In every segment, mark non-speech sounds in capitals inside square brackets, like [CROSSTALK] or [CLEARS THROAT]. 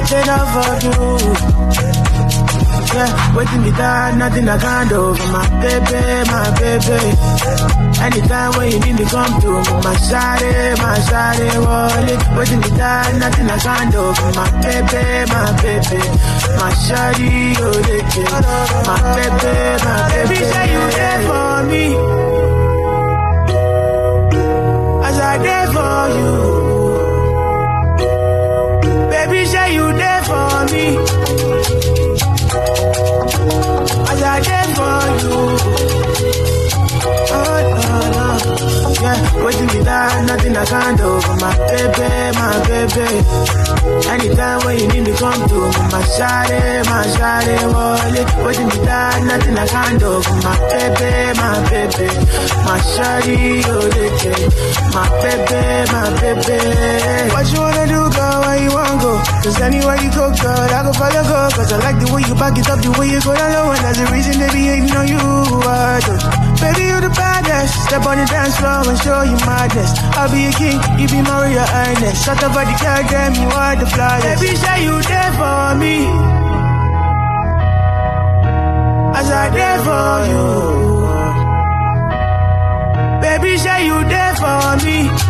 I don't be getting you. Yeah, waiting me down, nothing I can't do for my baby, my baby. Anytime when you need me, come to my shawty, my shawty, wallet. Waiting me down, nothing I can't do for my baby, my baby. My shawty, oh, they My baby, my baby. Baby, say you there for me. As I there for you. For me. As I there for you. Oh, no, no. Yeah, waiting me down, nothing I can't do for my baby, my baby. Anytime when you need me, come to my shawty, my shawty, wallet. Waiting me down, nothing I can't do for my baby, my baby. My shawty, oh, they My baby, my baby. What you wanna do, girl? Where you wanna go? Cause anywhere you go, girl, I go follow, go. Cause I like the way you back it up, the way you go down low. And that's the reason they be hating on you. Do. Baby, you the baddest. Step on the dance floor and show you madness. I'll be a king, you be Maria Ernest. Shut up the girl, damn, you are the flyest. Baby, say you there for me. As I there for you. Baby, say you there for me.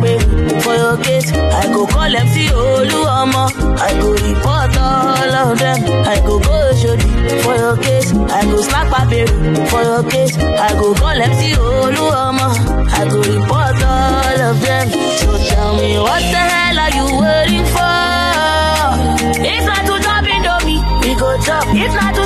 Baby for your case. I go call MC Oluomo. I go report all of them. I go go show for your case. I go snack back baby for your case. I go call MC Oluomo. I go report all of them. So tell me what the hell are you waiting for? If not to chop Indomie, we go chop. If not to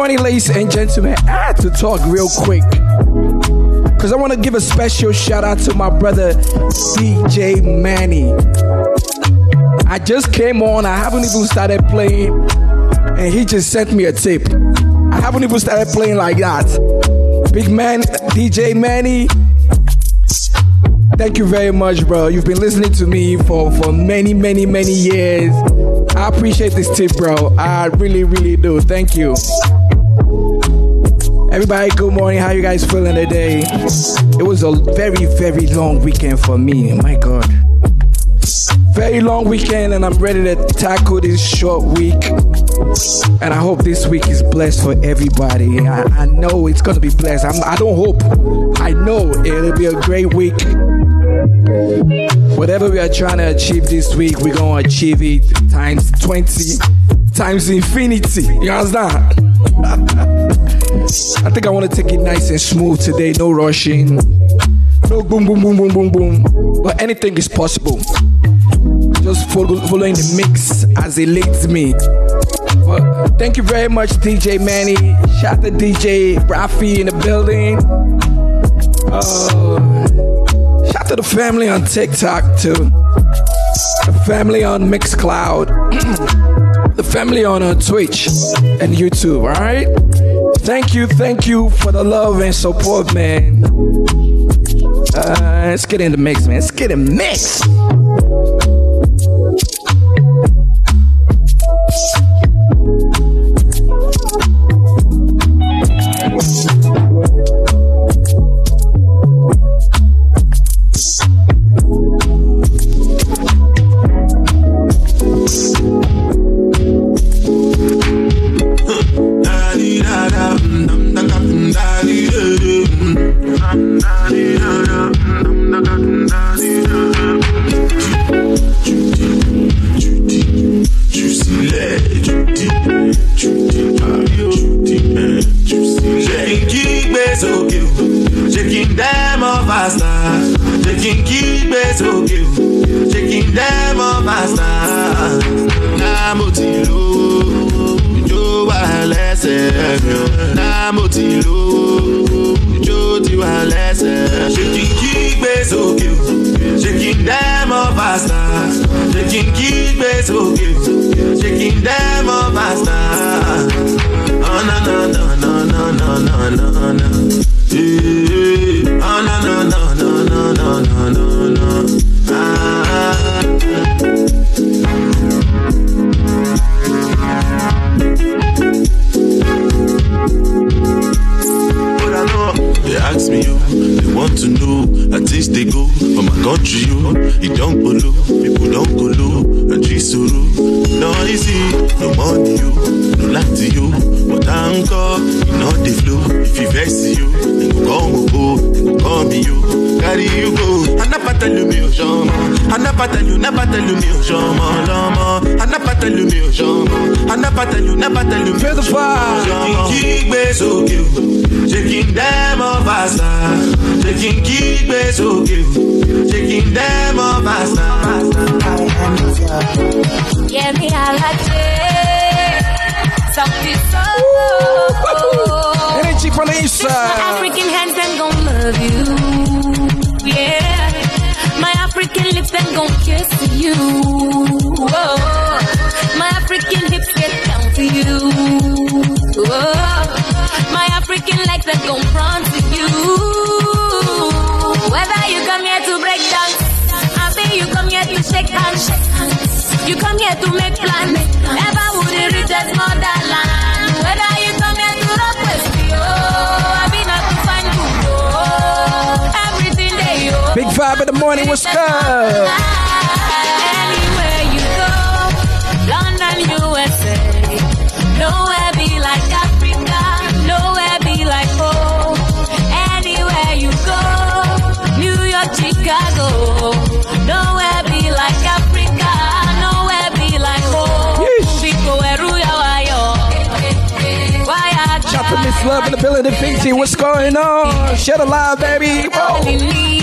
morning, ladies and gentlemen. I had to talk real quick. Because I want to give a special shout out to my brother, DJ Manny. I just came on, I haven't even started playing, and he just sent me a tip. I haven't even started playing like that. Big man, DJ Manny, Thank you very much, bro. You've been listening to me for, for many, many, many years. I appreciate this tip, bro. I really, really do. Thank you. Everybody, good morning. How you guys feeling today? It was a very, very long weekend for me. My God. Very long weekend, and I'm ready to tackle this short week. And I hope this week is blessed for everybody. I, I know it's gonna be blessed. I'm, I don't hope. I know it'll be a great week. Whatever we are trying to achieve this week, we're gonna achieve it times 20, times infinity. You understand? [LAUGHS] I think I want to take it nice and smooth today. No rushing. No boom, boom, boom, boom, boom, boom. But anything is possible. Just follow, following the mix as it leads me. Well, thank you very much, DJ Manny. Shout out to DJ Rafi in the building. Uh, shout out to the family on TikTok too. The family on Mixcloud. [CLEARS THROAT] the family on uh, Twitch and YouTube, all right? Thank you, thank you for the love and support, man. Uh, let's get in the mix, man. Let's get in the mix. here to make plans. Would it reach as motherland. Whether you come here to rock with me, oh, I've been out to find oh, everything oh. Big five in the morning, what's up? Much love in the building, What's going on? Shed a live, baby. Whoa.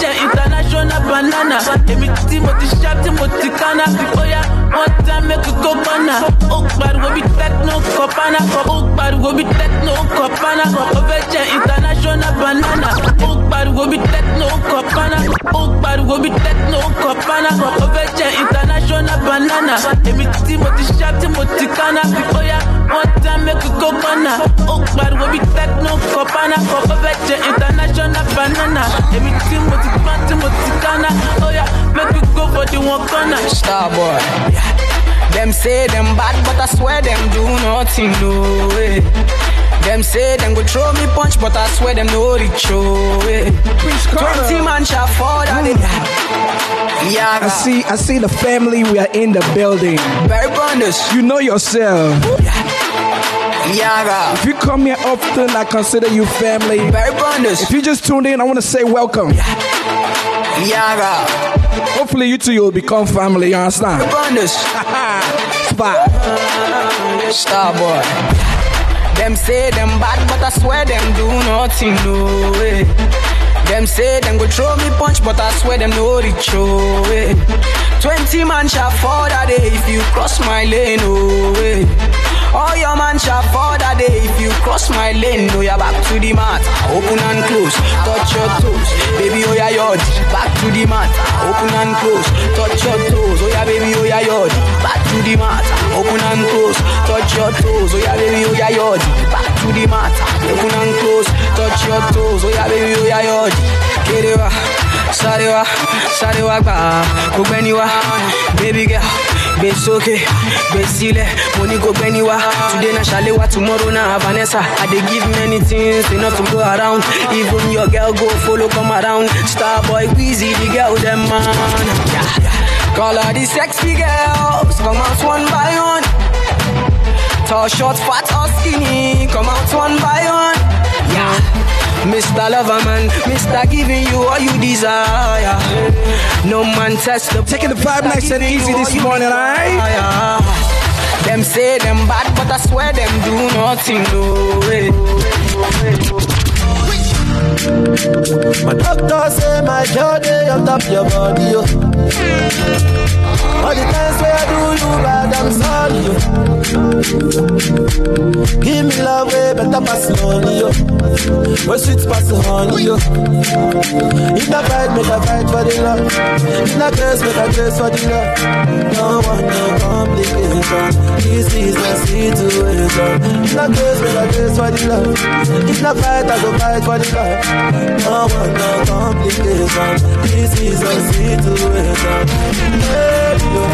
Chain international banana. Every Timothy sharp, Timothy Kana. Oh yeah, one time make a go banana. Oh, but we be techno copana. Oh, but we be techno copana. Over international banana. Oh, go be that no copana. Oh, bad go be that no copana. Oveja international banana. Emi moti Sharp, Timothy Kana. Oh yeah, one time make a copana. Oh, bad go be that no copana. Oveja international banana. Emi Timothy Pan, Timothy Kana. Oh yeah, make you go for the one corner. Star boy. Yeah. Them say them bad, but I swear them do nothing, no way. Them say them go throw me punch, but I swear them no reach, way. Carter. Twenty man shall fall down the Yeah, I see, I see the family. We are in the building. Barry Bonders. You know yourself. Yaga. If you come here often, I consider you family. Barry Bonders. If you just tuned in, I want to say welcome. Yaga. Hopefully, you two will become family. You understand? Bonders. [LAUGHS] Spot. Starboy. Them say them bad, but I swear them do nothing, no way. Them say them go throw me punch, but I swear them no reach, oh. Twenty man shall fall that day if you cross my lane, oh way. All your man shall fall that day if you cross my lane. No, you're back to the mat, open and close, touch your toes, baby, oh yeah, yard. Back to the mat, open and close, touch your toes, oh yeah, baby, oh yeah, yard. Back to the mat, open and close, touch your toes, oh yeah, baby, oh yeah, yard. Back to the mat, open and close, touch your toes, oh yeah, baby, oh yeah. Kerewa, sarewa, sarewa gba, gbogbo ẹni wa, baby girl. Gbé sókè gbé sílẹ̀ mo ní kò gbẹ́ni wá today na ṣàléwá tomorrow na vanessa. I dey give many things enough to go around. Even your girl go follow come around. Starboy wheezy the girl dem man. Call all the sexy girls come out one by one. Tall short fat or skinny come out one by one. Yeah. Mr. Loverman, Mr. Giving you all you desire. No man test the Taking the vibe nice and easy this morning, alright? Them say them bad, but I swear them do nothing, no way. My doctor say my journey on top your body, yo. All the times where I do you bad, I'm sorry. Give me love way better pass money, yo. Where sweet pass honey, yo. If I fight, make I fight for the love. If I curse, make I curse for the love. No want no complication. This is the situation. If I curse, make I curse for the love. If I fight, I go fight for the love. No want no complication. This is the situation. Baby, oh,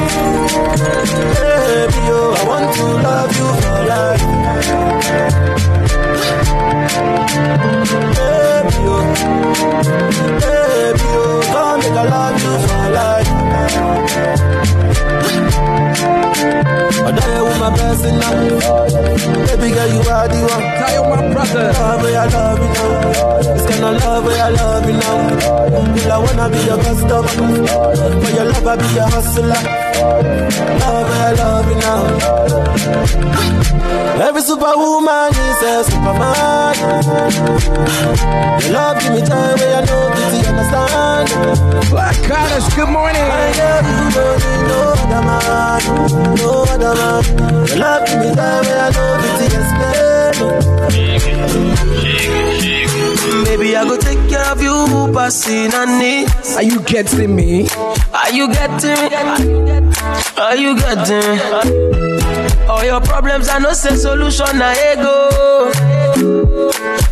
baby, oh, I want to love you for life. Baby, oh, baby, oh, come make I love you for life. I die with my blessing now. Baby girl, you are the one. Tell you my brother. Love where I love you now. This kind of love where I love you now. Girl, I wanna be your customer. For your love, I be your hustler. Love where I love you now. Every superwoman is a superman. Your love give me time where I know to understand. Black Connors, good morning. I love you, don't need no other man, no other man. Your love give me time where I know to explain. Baby, I go take care of you, passing and need. Are you getting me? Are you getting me? Are you getting me? All your problems, I no say solution, na ego.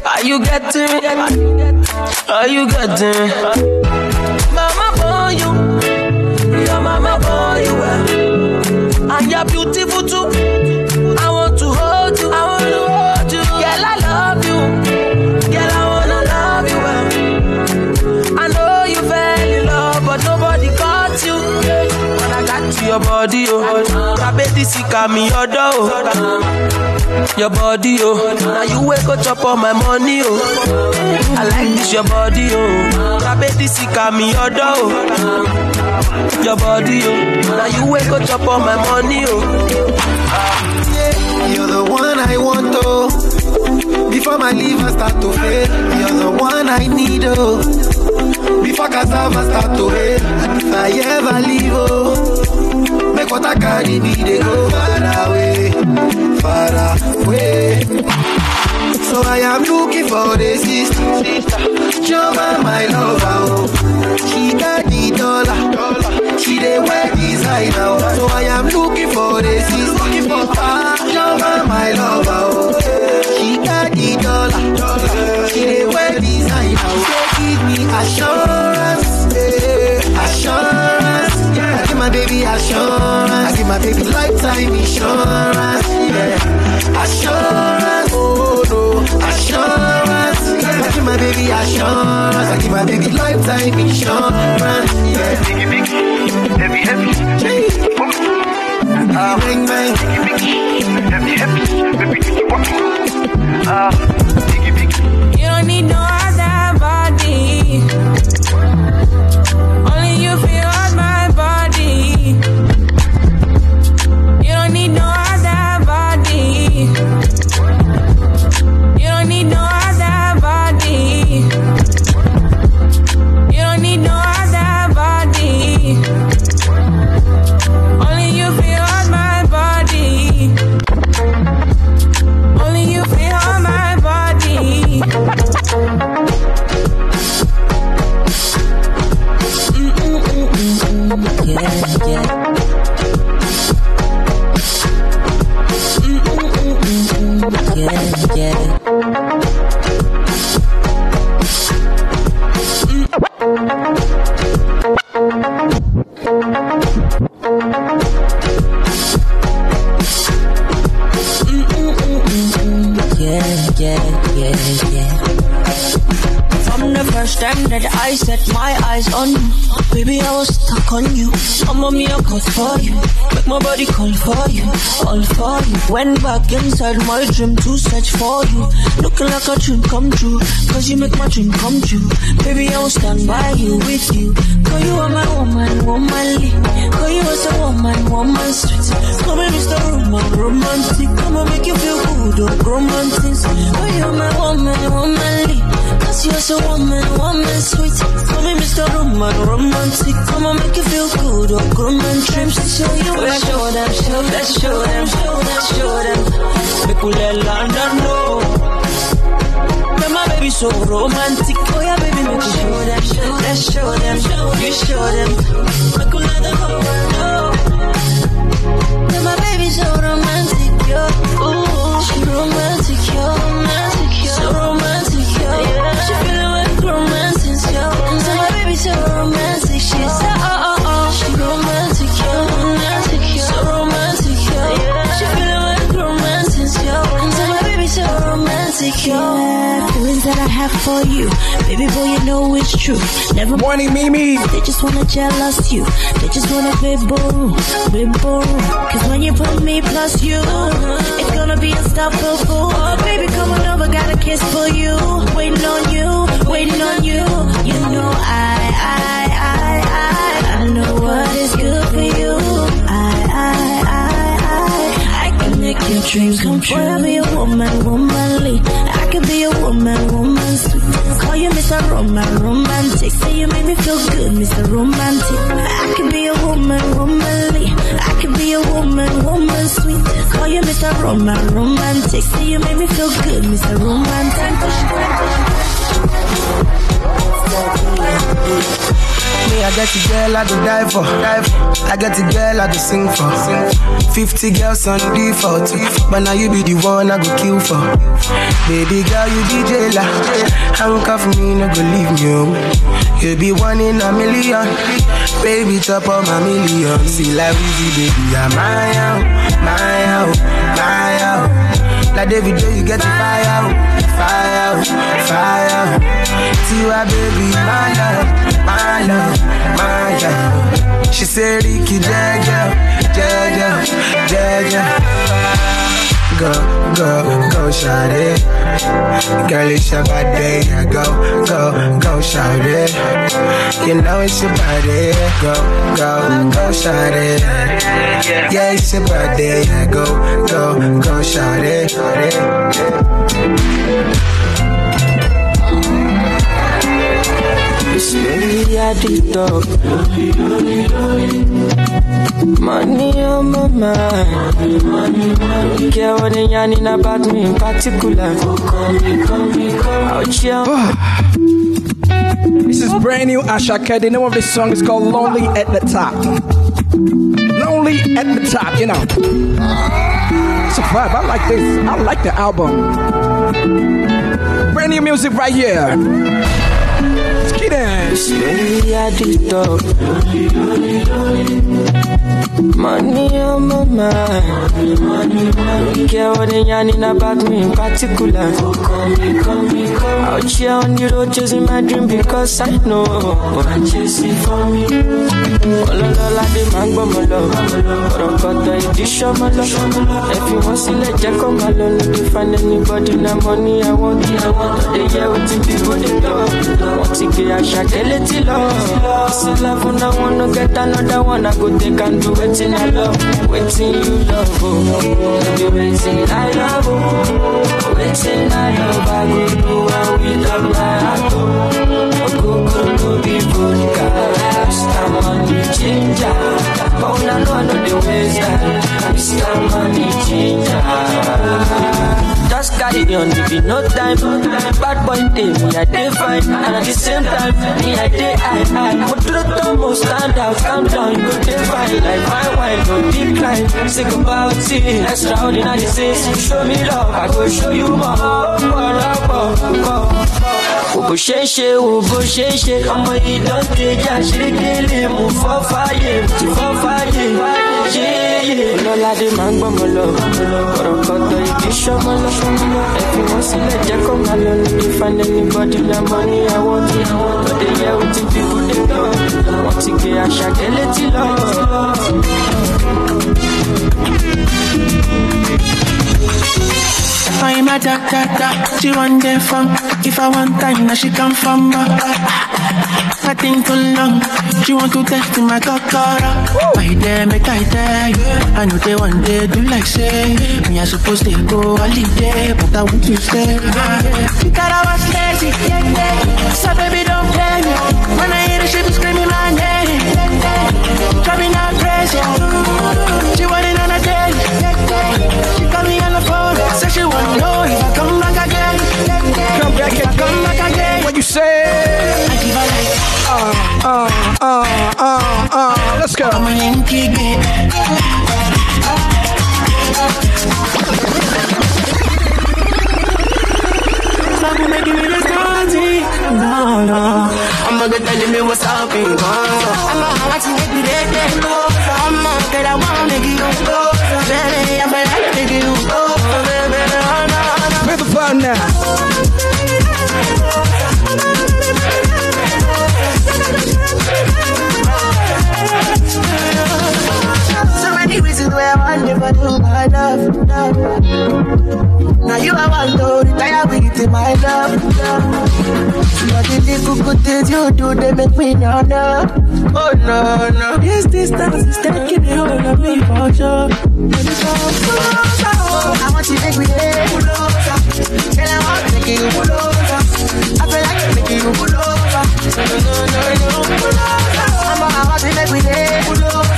Are you getting me? Are you getting me? Mama born you, you're beautiful too. I want to hold you, I want to hold you. Girl, I love you, girl, I wanna love you well. I know you fell in love, but nobody caught you. When I got to your body, oh, my baby sick me your door. Oh. Your body, oh, now you wake up chop all my money, oh. I like this your body, oh, my baby sick me your door. Oh. Your body, oh, now you wake up chop all my money, oh. You're the one I want, oh. Before my liver start to fail, you're the one I need, oh. Before cassava start to fail, and if I ever leave, oh, make what I carry me, they go far away, far away. So I am looking for the sister. Joma, my lover. Oh. She got the dollar. She dey wear designer. oh. So I am looking for the sister. Looking for her. My lover. oh. She got the dollar. She dey wear designer. oh. So give me assurance. eh, Assurance. Yeah. I give my baby assurance. I give my baby lifetime insurance. Yeah. Assurance. Oh no. Assurance. I give my baby assurance. I give my baby lifetime insurance. Yeah. Biggie, biggie. Heavy, heavy. Ah, bang, bang. Heavy, heavy. Baby, you want Ah, biggie, biggie. You don't need no Went back inside my dream to search for you, looking like a dream come true. Cause you make my dream come true, baby, I will stand by you, with you. Cause you are my woman, womanly. Cause you are so woman, woman sweet. Come and Mr. Roman, romantic. Come and make you feel good, oh, romantic. Cause you are my woman, womanly. You're so woman, woman sweet. Call me Mr. Roman, romantic. Come on, make you feel good. Oh, good man dreams to show you. Let's show them, show them, show them, show them, show them. Make we let London know. Yeah, my baby so romantic. Oh yeah, baby, make we show them, let's show them, you show them. Make we let the whole world know. Yeah, my baby so romantic, yo. I have for you, baby boy, you know it's true. Never Morning, Mimi. they just wanna jealous you. They just wanna be boo, be boo. Cause when you put me plus you, it's gonna be unstoppable. Oh, baby, come on over, got a kiss for you. Waiting on you, waiting on you. You know I, I, I, I, I know what is good for you. I, I, I, I, I can make your dreams come true. Be a woman, womanly. I can be a woman, woman sweet. Call you Mr. Roman, romantic. Say you make me feel good, Mr. Romantic. I can be a woman, womanly. I can be a woman, woman sweet. Call you Mr. Roman, romantic. Say you make me feel good, Mr. Romantic. I get a girl I do die for. Die for. I get a girl I do sing for. Sing. 50 girls on default. But now you be the one I go kill for. Baby girl, you be jailer. Handcuff me, no go leave me. oh. You be one in a million. Baby, top of my million. See like Weezy, baby, I'm oh. my out, my out, my out. Like David, you get the fire out, fire out, fire out. Tiwa, baby, my love, my love, my love. She said, Ricky, Jaja, Jaja, Jaja. Go, go, go, shout it. Girl, it's your body. Go, go, go, shout it. You know it's your body. Go, go, go, shout it. Yeah, it's your body. Go, go, go, shout it. Money on my mind. Don't care what they about me in particular. This is brand new Asake. The name of this song is called Lonely at the Top. Lonely at the Top, you know. It's a vibe. I like this. I like the album. Brand new music right here. In. Slowly at the top. Money on my mind. Don't care what they yarning about me in particular. Out here on the road chasing my dream because I know I'm chasing for me. Ọlọ́lọ́lá dé máa ń gbọ́ mọ́ lọ. Ọ̀rọ̀kọ̀tọ̀ ìdí ṣọ́mọ́ lọ. Ẹ fi wọ́n sílẹ̀ jẹ́ kó máa lọ. No dey find anybody na money I want. Dey hear wetin people dey talk. Wọ́n ti gbé àṣà kẹ́lẹ́ tí lọ. Sí love na one no get another one. I go wetin I love. Wetin you love I love o. Wetin I love I. Oh, Just carry on, if you no time. Bad boy day, me I dey fine, and at the same time, me I dey high. But to the most stand out, calm down, you go dey fine like fine wine, no decline. Sick about it, extraordinary things. Show me love, I go show you more. Oh, oh, oh, Wo bó ọmọ ìdántejà ṣíríkìlì mú fọ́ fàyè tí fọ́ fàyè yéyé. Ọlọ́ládé máa ń gbọ́mọ lọ, kọ̀rọ̀kọ̀tọ̀ ìdí ṣọ́mọ lọ. Ẹ fi wọ́n sílẹ̀ jẹ́ kó máa lọ ní find anybody na money I want. Lọ́dẹ yẹ wetin people dey talk. Wọ́n ti gbé àṣà tí lọ. I'm a da da da. She want the fun. If I want time, now she come from. I think too long. She want to test my cockara. Why there, make I tell you. I know they want they do like say. Me, I supposed to go holiday, but I want to stay. She thought I with my love. But the little good things you do, they make me no, no. Oh no, no. This distance is taking a hold of me for sure. I want you to make me pull over. Girl, I want to make you pull over. I feel like making you pull over. No, no, no, no, pull over. I'm a, I want to make me pull over.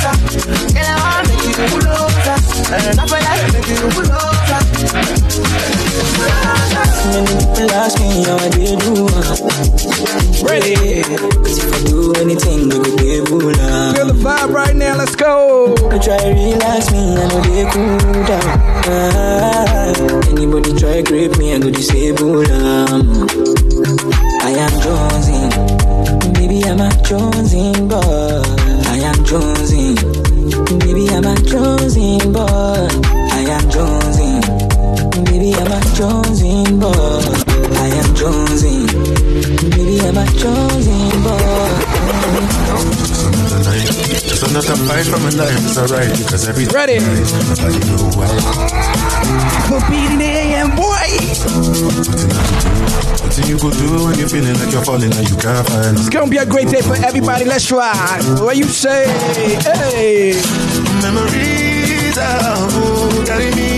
Girl, I want to make you pull over. I feel like making you pull over. Many people ask me how I dey do. Ready. Cause if I do anything, they go dey bull am. Feel the vibe right now. Let's go. They try to relax me, I know they cool down. Ah, anybody try grip me, I go disable them. I am Jonesing, baby I'm a Jonesing boy. I am Jonesing, baby I'm a Jonesing boy. I am Jonesing, baby I'm a Jonesing boy. I am Jonesing, baby I'm a Jonesing boy. Just another fight from a life, it's alright because every Ready. nobody know why. Put beat in the AM, boy. What do you go do when you're feeling like you're falling and you can't find It's gonna be a great day for everybody. Let's ride. What you say? Hey. memories of oh, carry me go,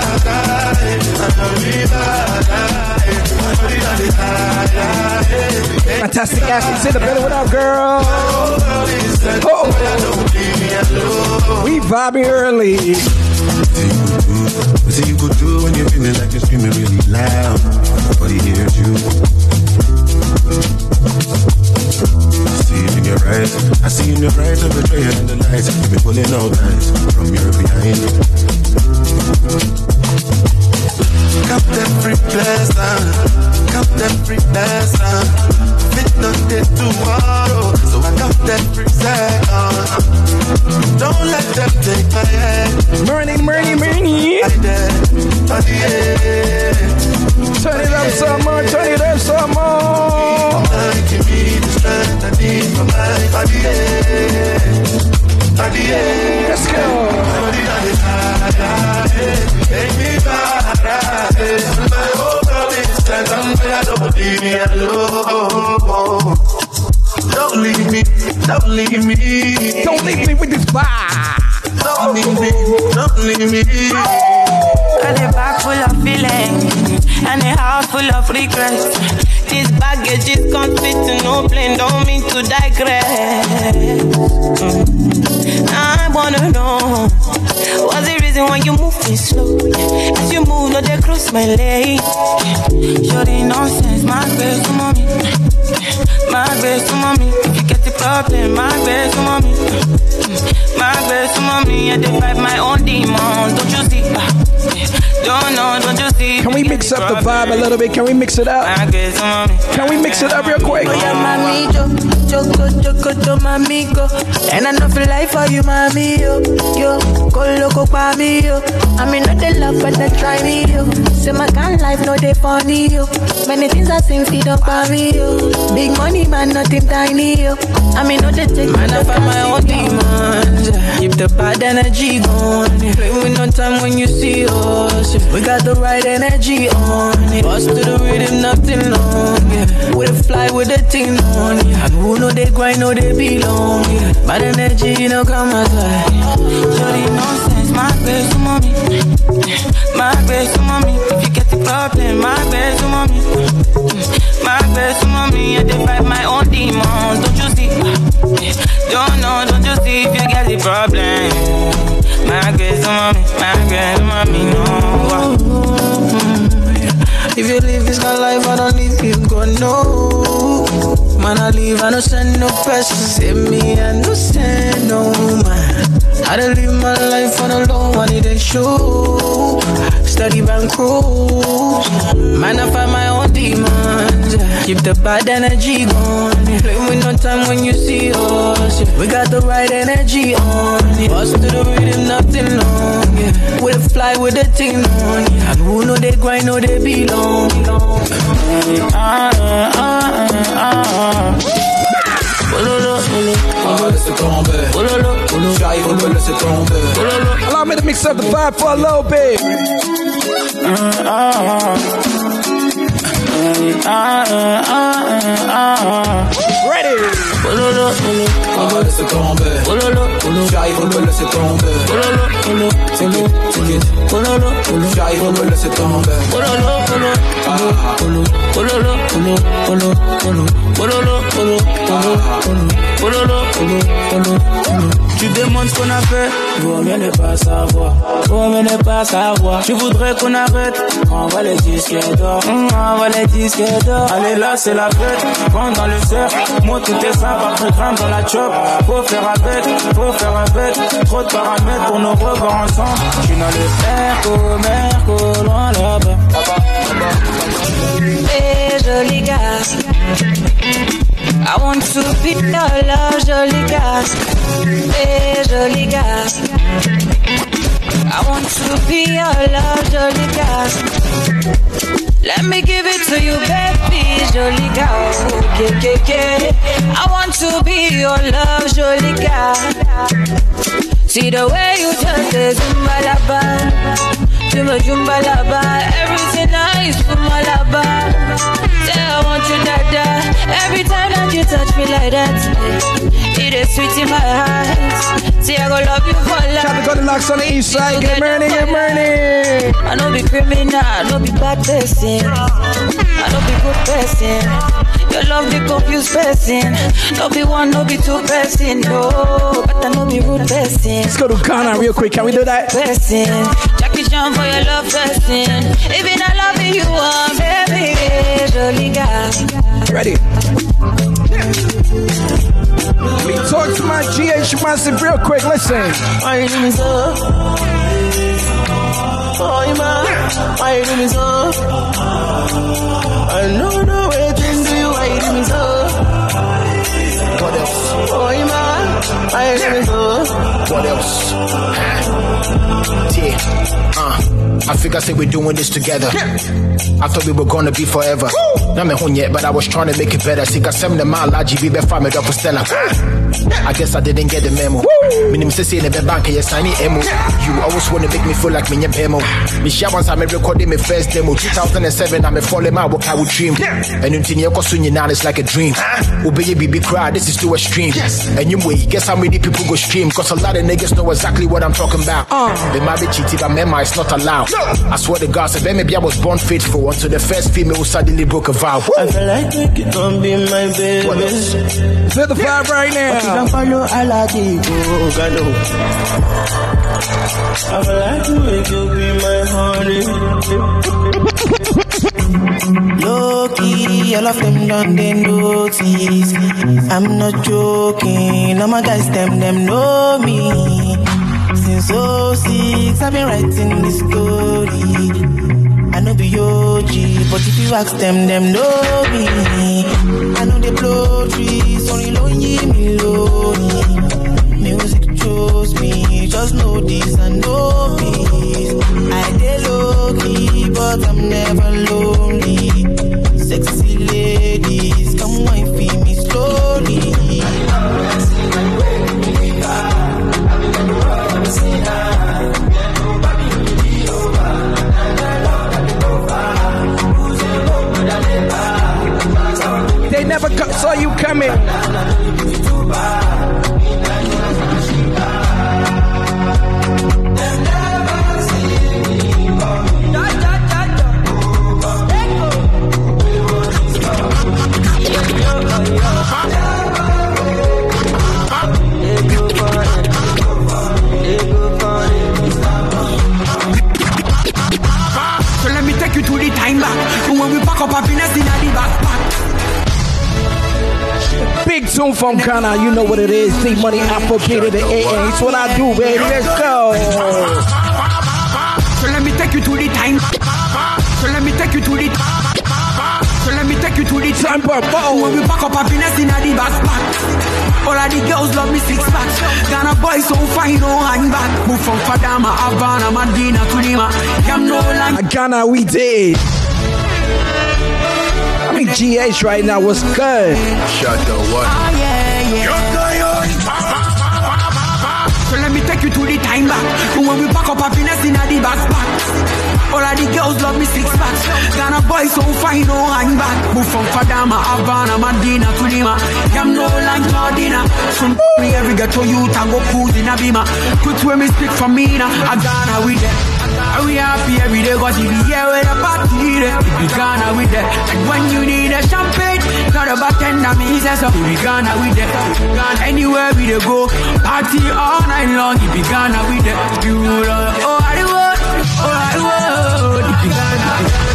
Fantastic athletes in the building. What up, girl? Oh. We vibing early. What you could do when you're feeling like you're screaming really loud? Nobody hears you. I see it in your eyes. I see in your eyes a betrayal in the lights. You've been pulling out lines from your behind. Got every blessing, got uh. every blessing. Uh. Fit not tomorrow, so I got every second. Don't let them take my head. Morning, morning, morning. Turn it up some more, turn it up some more. Give me the strength I need for body. Let's go. Take me back. My whole body is strength. I'm glad don't leave me alone. Don't leave me, don't leave me. Don't leave me with this vibe. Don't leave me, don't leave me. Got a bag full of feelings and a heart full of regrets. This baggage is fit to no plane, don't mean to digress. Mm. I wanna know what's the reason why you move me slow? As you move, no, they cross my leg. Shorty nonsense, my best to mommy. My best to mommy. If you get the problem, my best to mommy. My best to mommy. I divide my own demons, don't you see? Don't know, don't you see? Can we mix up the vibe a little bit? Can we mix it up? Can we mix it up real quick? Oh yeah, mami, yo, choco, choco, to mami, go. And I know feel like for you, mami, yo, yo, go loco, pa me, yo. I mean, not the love, but they try me, yo. Say my kind life, no they funny, yo. Many things I sing, feed up on me, yo. Big money, man, nothing tiny, yo. I mean, no they take man, I find my own demons. Keep the bad energy going. Play with no time when you see us. We got the right energy on it. Bust to the rhythm, nothing long. Yeah. We fly with the thing on it. And who know they grind, know they belong. Yeah. Bad energy, you know, come outside. Shorty nonsense, my to mommy. My to mommy. If you get the my best to mommy. Mm. My best to mommy. I divide my own demons. Don't you see? Don't know, don't you see if you get the problem? My best to mommy. My best to mommy. No. Mm. If you live this my life, I don't leave you go no. Man, I leave, I don't send no person. Say me, I no send no man. I don't live my life on a low, I need a show. Steady bank cruise. Man, I find my own demons. Keep the bad energy going. Play with no time when you see us. We got the right energy on. Bust to the rhythm, nothing long. Yeah. We fly with the thing on. And who know they grind, know they belong. Ah, ah, ah, ah. Ololo, ololo, laisser tomber. ololo, J'arrive, on me laisser tomber. Allow me to mix up the vibe for a little bit. Ready? Oh j'arrive, tu demandes ce qu'on a fait, vaut mieux ne pas savoir, vaut mieux ne pas savoir. Tu voudrais qu'on arrête, envoie les disques d'or, mm, envoie les disques d'or. Allez là, c'est la fête, prends dans le cerf, moi tout est ça. 4 grammes dans la chop, faut faire avec, faut faire avec, trop de paramètres pour nous revoir ensemble. Je suis dans le merco, merco, loin là-bas. Hey, joli gars, I want to be your love, joli gars. Hey, eh, joli gars. I want to be your love, joli gars. Let me give it to you, baby, joli gars. Okay, okay, okay. I want to be your love, joli gars. See the way you just the zumba la bam. To my jumbalaba. Everything nice for my lava. Say I want you, dada. Every time that you touch me like that, eh, it is sweet in my heart. See, I go love you for life. To go to Locks on the east side. Get money, get money. I know be criminal, I know be bad person. I know be good person. Your love be confused person. No be one, no be two person. No, but I know be rude person. Let's go to Ghana real quick. Can we do that? Person. Jackie Chan for your love person. Even I love you, um, baby. Jolly guy. Ready? Let me talk to my GH Massive real quick. Listen. I figure say we're doing this together. I thought we were gonna be forever. Not me home yet, but I was trying to make it better. Sika sem the mal laji be be it up for Stella. I guess I didn't get the memo. Minim say in the bank you sign emo. You always wanna make me feel like me and Pemo. Me share once I'm recording my first demo. 2007 I'm a falling my work I would dream. And until you go soon now it's like a dream. Obey your baby cry, this is too extreme. And you way, guess how many people go stream? Cause a lot of niggas know exactly what I'm talking about. Uh. They might be cheating, but member is not allowed. I swear to God, so maybe I was born faithful until the first female who suddenly broke a vow. I feel like make it gon' be my baby. What else? Feel the vibe right But you now. I feel like you make you be my honey. Low key, all of them done they notice. I'm not joking, all my guys them them know me. Since 06, I've been writing this story. I know be OG, but if you ask them, them know me. I know they blow trees, only lonely me lonely. Just know this and this. I dey but I'm never lonely. Sexy ladies, come wine me slowly. They never saw you coming. From Ghana. You know what it is. The money Afro K to the AA. It's what I do, baby. Let's go. So let me take you to the time. So let me take you to the. time. So let me take you to the time. When we pack up happiness in the backpack. All of the girls love me six packs. Ghana boys so fine, no hang back. Move from Fadama, Havana, Medina to Lima. I'm no longer. Ghana, we did. I mean, GH right now was good. Shut the what? Ah, So let me take you to the time back. When we pack up happiness in the backpack. All of the girls love me six packs. Ghana boys so fine, no hang back. Move from Fadama, Havana, Medina to Lima. I'm no like Jordina. From [LAUGHS] me every ghetto youth I go cruise in a beamer. Put where me speak for me now. I Ghana with them. And we happy every day cause if you here with a party if you Ghana with them. And when you need a champagne, not a bartender me says so. You Ghana with them. Ghana anywhere we dey go, party all night long. If you oh, oh, Ghana oh, with them. You rule all over the world, all over the world. If you Ghana.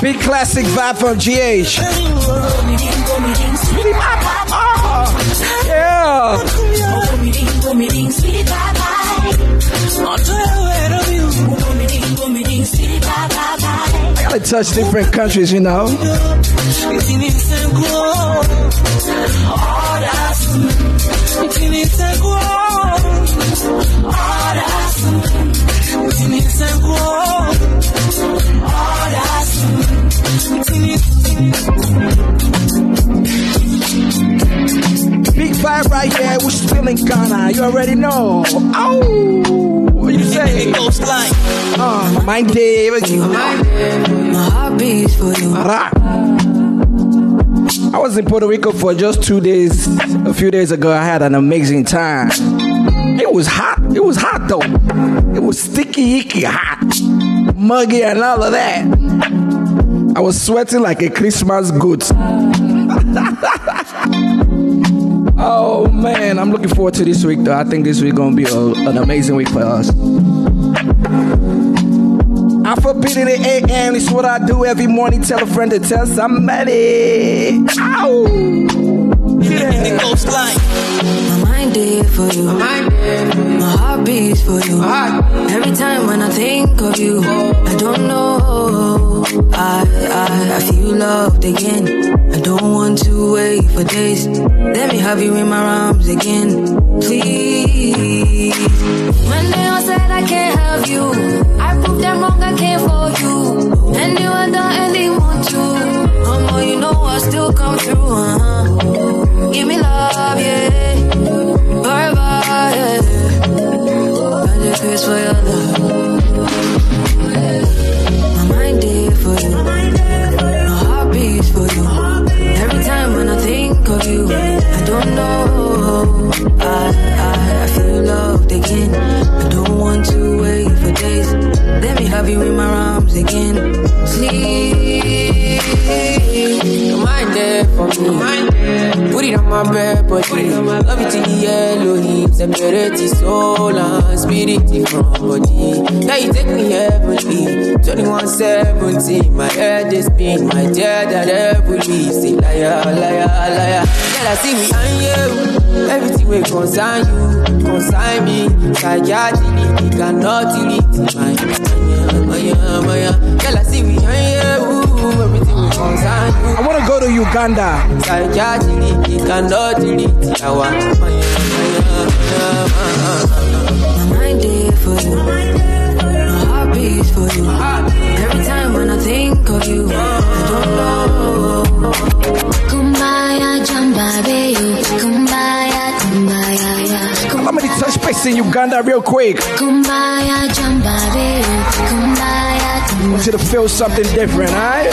Big classic vibe from GH. Yeah. I gotta touch different countries, you know. Right here, we're still in Ghana. You already know. Oh, what you say? It goes like, Uh, my day, My heart beats for you. Ra. I was in Puerto Rico for just two days. A few days ago, I had an amazing time. It was hot. It was hot though. It was sticky, icky hot, muggy, and all of that. I was sweating like a Christmas goat. [LAUGHS] oh man, I'm looking forward to this week though. I think this week gonna be a, an amazing week for us. I'm forbidden at 8 a.m. It's what I do every morning. Tell a friend to tell somebody. Ow! Yeah. My mind did for you. My heart beats for you. Every time when I think of you, I don't know. I, I, I feel loved again. I don't want to wait for days. Let me have you in my arms again, please. When they all said I can't have you, I proved them wrong. I came for you, and you are the anyone too. Oh no, you know I still come through. Uh-huh. Give me love, yeah. Yeah. I wish for your love. Heat. Separate the soul and spirit from body. Now you take me heavenly. 2117, my head is spin, my that every leave. Say liar, liar, liar. Girl, I see me and you. Everything will concern you, concern me. Psychiatry, you cannot delete my Maya, Maya. Girl, I see me and you. Everything will concern you. I want to go to Uganda. Maya. My did for you. My heartbeat's for you. Every time when I think of you, Kumbaya, yeah. Allow me to touch base in Uganda real quick. Kumbaya, Jambabe, Kumbaya, I want you to feel something different, alright?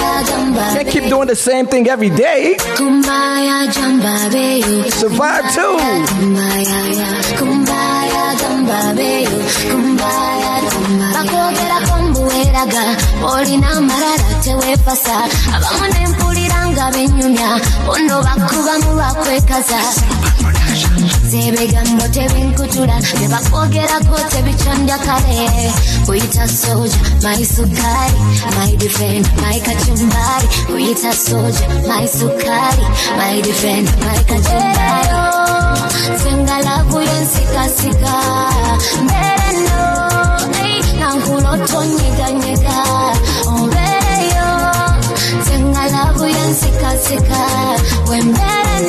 Can't keep doing the same thing every day. Kumbaya, Jambabe, Survive too. Kumbaya, yeah. Kumbaya, Jambabe, Kumbaya, Kumbaya. Bakwogera kombuweraga olina amalala teweepasa abamu ne mpulira nga benyumya bono bakubamu lwakwekaza zebigambo tebinkutula tebakwogerako tebicondya kale kuyita soja my sukari my defend my kachumbari. Kuyita soja my sukari my defend my kachumbari. Sengalavu yensikasika mbere no ei, nankulotonyeganyega ombereyo sengalavu yensikasika wembere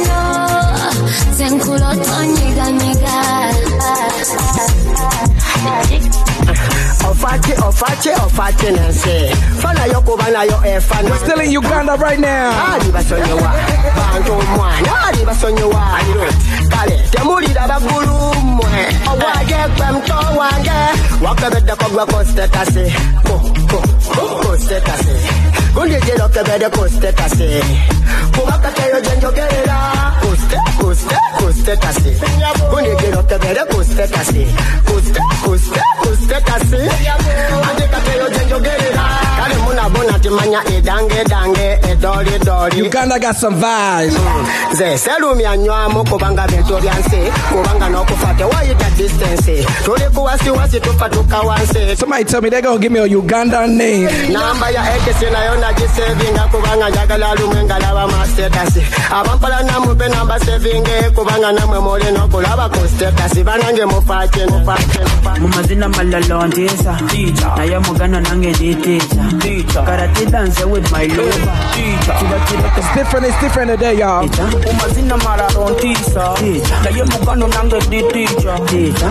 Still in Uganda right now. kale temulira bagulu mmwe obwage gwe muto wange wakebeddeko gwe kositekasi kositekasi gundigirokebere kositekasi kubakateyo gyenjogerera Kale timanya edange dange Uganda got some vibes. nze selumyanywamu kubanga bintu byansi kubanga n'okufa tewayita distance tuli kuwasiwasi tufa tuka Somebody tell me they're gonna give me a Ugandan name. namba ya ekisi nayo nagisevinga kubanga njagala lumwe ngalaba mastatasi abampala namupe namba sevinge kubanga namwe muli n'okulaba ku statasi banange mufaki mufaki mu mazina malala ntiisa naye muganda nange nditiisa karate dance with my lover. It's different, it's different today, y'all. mu mazina malala ntiisa naye muganda nange nditiisa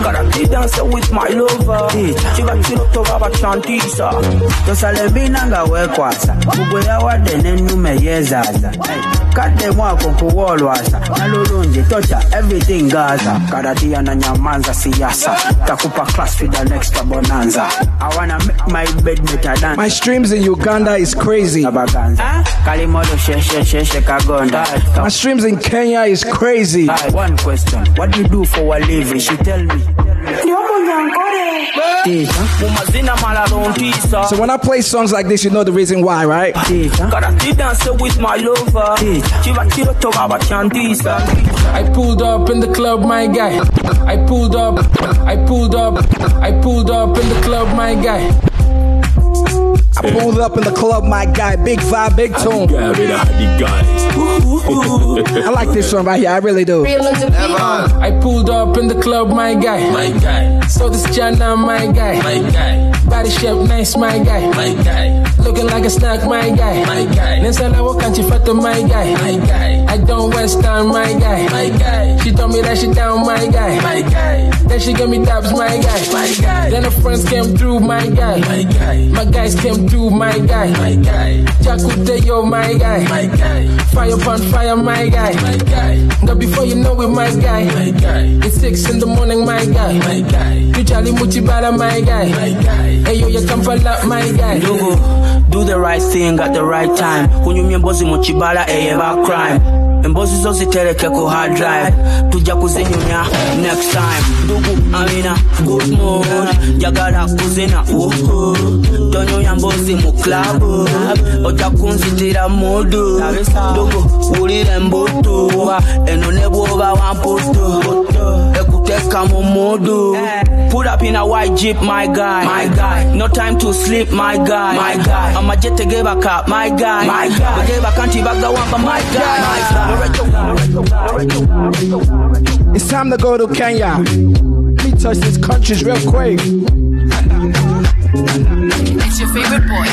karate dance with my lover. Kiba kiroto baba chantiisa tosale mbina nga weekwasa gugwe yawadde n'ennume yeezaaza kadde mwako nkuwoolwasa nalulungi tocha everything gaza. Karatiya na nyamanza siyasa. Takupa class with the next bonanza. I wanna make my bed better than My streams in Uganda is crazy. kalimodo sheshe sheshe kagonda. My streams in Kenya is crazy. Aye, one question. What do you do for a living? She tell me. Mu mazina malala ontiisa So when I play songs like this, you know the reason why, right? Karate dance with my lover kiba kiroto baba chantiisa I pulled up in the club, my guy. I pulled up, I pulled up, I pulled up in the club, my guy. I pulled up in the club, my guy. Big vibe, big tune. I like this song right here. I really do. I pulled up in the club, my guy. My guy. So this Jana, my guy. My guy. Body shape nice, my guy. My guy. Looking like a snack, my guy. My guy. Then said I walk and my guy. My guy. I don't waste time, my guy. My guy. She told me that she down, my guy. My guy. Then she gave me dabs, my guy. My guy. Then her friends came through, my guy. My guy. My guys came through, my guy. My guy. Jakute, yo, my guy. My guy. Fire upon fire, my guy. My guy. Now before you know it, my guy. My guy. It's six in the morning, my guy. My guy. You Charlie Muchibala, my guy. My guy. Hey yo, you come for Kampala, my guy. ndugu do the right thing at the right time kunyumya embozi mu kibala eyeba eh, eh, crime embozi zo zitereke ku hard drive. Tujja kuzinyumya next time. Ndugu amina good mood njagala kuzina uhu tonyoya mbozi mu klabu ojja kunzitira mudu. Ndugu wulira embutu eno ne bwoba wamputu ekuteeka mu mudu Pull up in a white jeep, my guy. My guy. No time to sleep, my guy. My guy. I'm a jet gave a cup, my guy. My guy. Tegeba kanti bagawamba, my guy. It's time to go to Kenya. Let me touch these countries real quick. It's your favorite boy,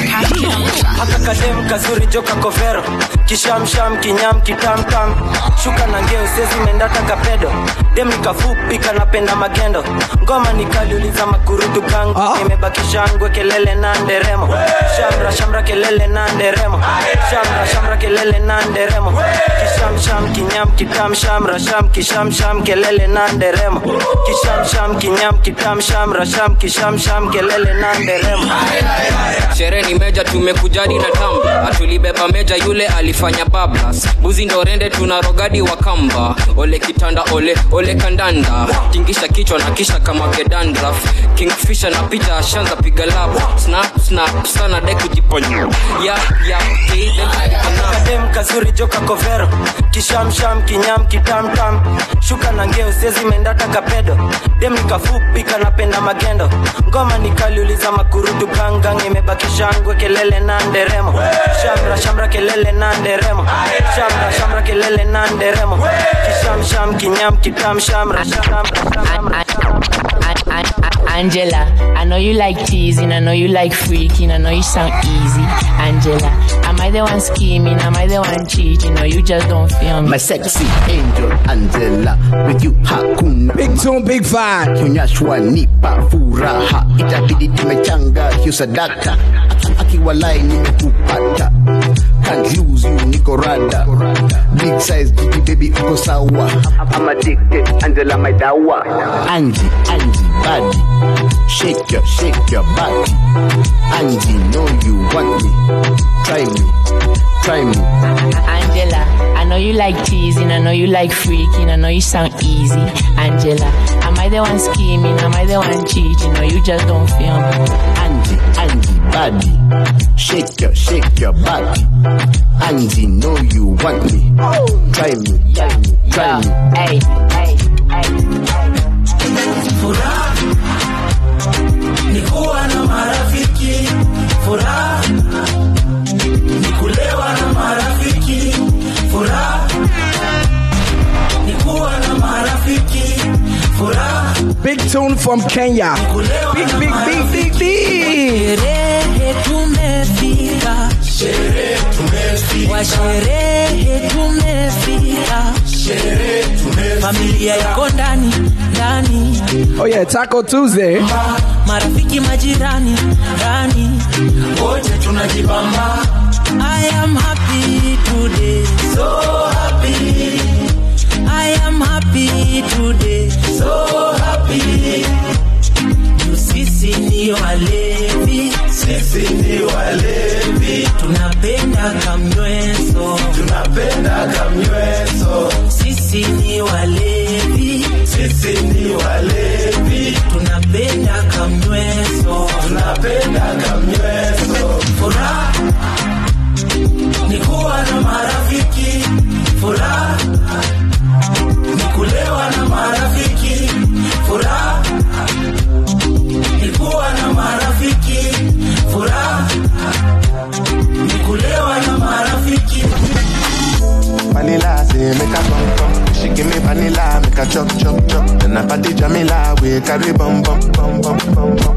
haka kadem kazuri joka kovero. Kishamsham kinyam kitamtam shuka na ngeo sezi mendata kapedo. Dem nikafupi kanapenda magendo. Ngoma nikaliuliza makurutu kangu. Imebakisha ngwe kelele na nderemo. Shamra shamra kelele na nderemo. Shamra shamra kelele na nderemo. Kishamsham kinyam kitam shamra sham kishamsham kelele na nderemo. Kishamsham kinyam kitam shamra sham kishamsham kelele na nderemo sherehe ni meja tumekujadi na tamba atulibeba meja yule alifanya bablas buzi ndo tuna rogadi wa kamba. Ole kitanda ole ole kandanda. Tingisha kichwa na kisha kama kedandraf kingfisha na picha ashanza piga labu. Snap snap sana de kujiponya ya ya kadem kazuri joka kovero. Kishamsham kinyam kitamtam shuka na ngeo sezi mendata kapedo dem nikafupi kanapenda magendo. Ngoma nikaliuliza makurutu gangang imebakisha ngwe kelele na nderemo. Shamra shamra kelele na nderemo. Shamra shamra kelele na nderemo. Kishamsham kinyam kitam shamra shamra Angela, I know you like teasing, I know you like freaking, I know you sound easy. Angela, am I the one scheming? Am I the one cheating? Or you just don't feel me? My sexy angel Angela, with you hakuna big tune, big vibe. Kunyashwa nipa furaha, itabidi tumechanga hiyo sadaka, Aki- akiwalai nimekupata, can't lose you niko rada, big size gigi baby uko sawa, I'm addicted Angela my dawa, Angie Angie body, shake your shake your body, Angie know you want me, try me, Try me. Ah, Angela, I know you like teasing, I know you like freaking, I know you sound easy. Angela, am I the one scheming? Am I the one cheating? Or you just don't feel me? Angie, Angie, body. Shake your, shake your body. Angie, know you want me. Try me, try me, try me. Hey, hey, hey. Furaha ni kuwa na marafiki, furaha. Ni kulewa na marafiki, furaha. Ni kuwa na marafiki, furaha. Big tune from Kenya. Big, big, big, big, big. Sherehe tumefika, sherehe tumefika, wa sherehe tumefika, sherehe tumefika, familia iko ndani ndani, Oh yeah, Taco Tuesday. marafiki majirani rani. wote tunajibamba. I am happy today, so happy. I am happy today, so happy. Sisi ni walevi, sisi ni walevi, tunapenda kamnyweso, tunapenda kamnyweso, sisi ni walevi, sisi ni walevi, tunapenda kamnyweso, tunapenda kamnyweso. furaha ni kuwa na marafiki, furaha ni kulewa na marafiki, furaha ni kuwa na marafiki, furaha ni kulewa na marafiki. Vanilla make a come come. She give me vanilla, make a chop chop chop. Then I party Jamila, we carry bum bum bum bum bum bum.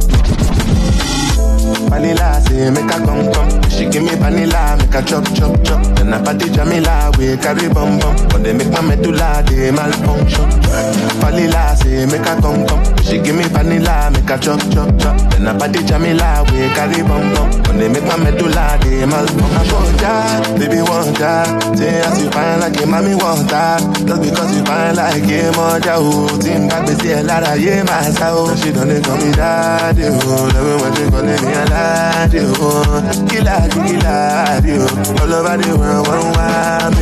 Vanilla say make a come come. She give me vanilla, make a chop chop chop. Then I party Jamila, we carry bum bum. But they make my medulla they malfunction. Vanilla say make a come come. She give me vanilla, make a chop chop chop. Then I party Jamila, we carry bum bum. When they make my medulla they malfunction. I want that, baby want that. Say as you fine like a mommy want that. Just because you fine like a mother, oh. Think I be say a lot of yeah myself. She don't call me daddy, oh. Love me when she calling me a daddy, oh. Killer, killer, oh. All over the world, one wild,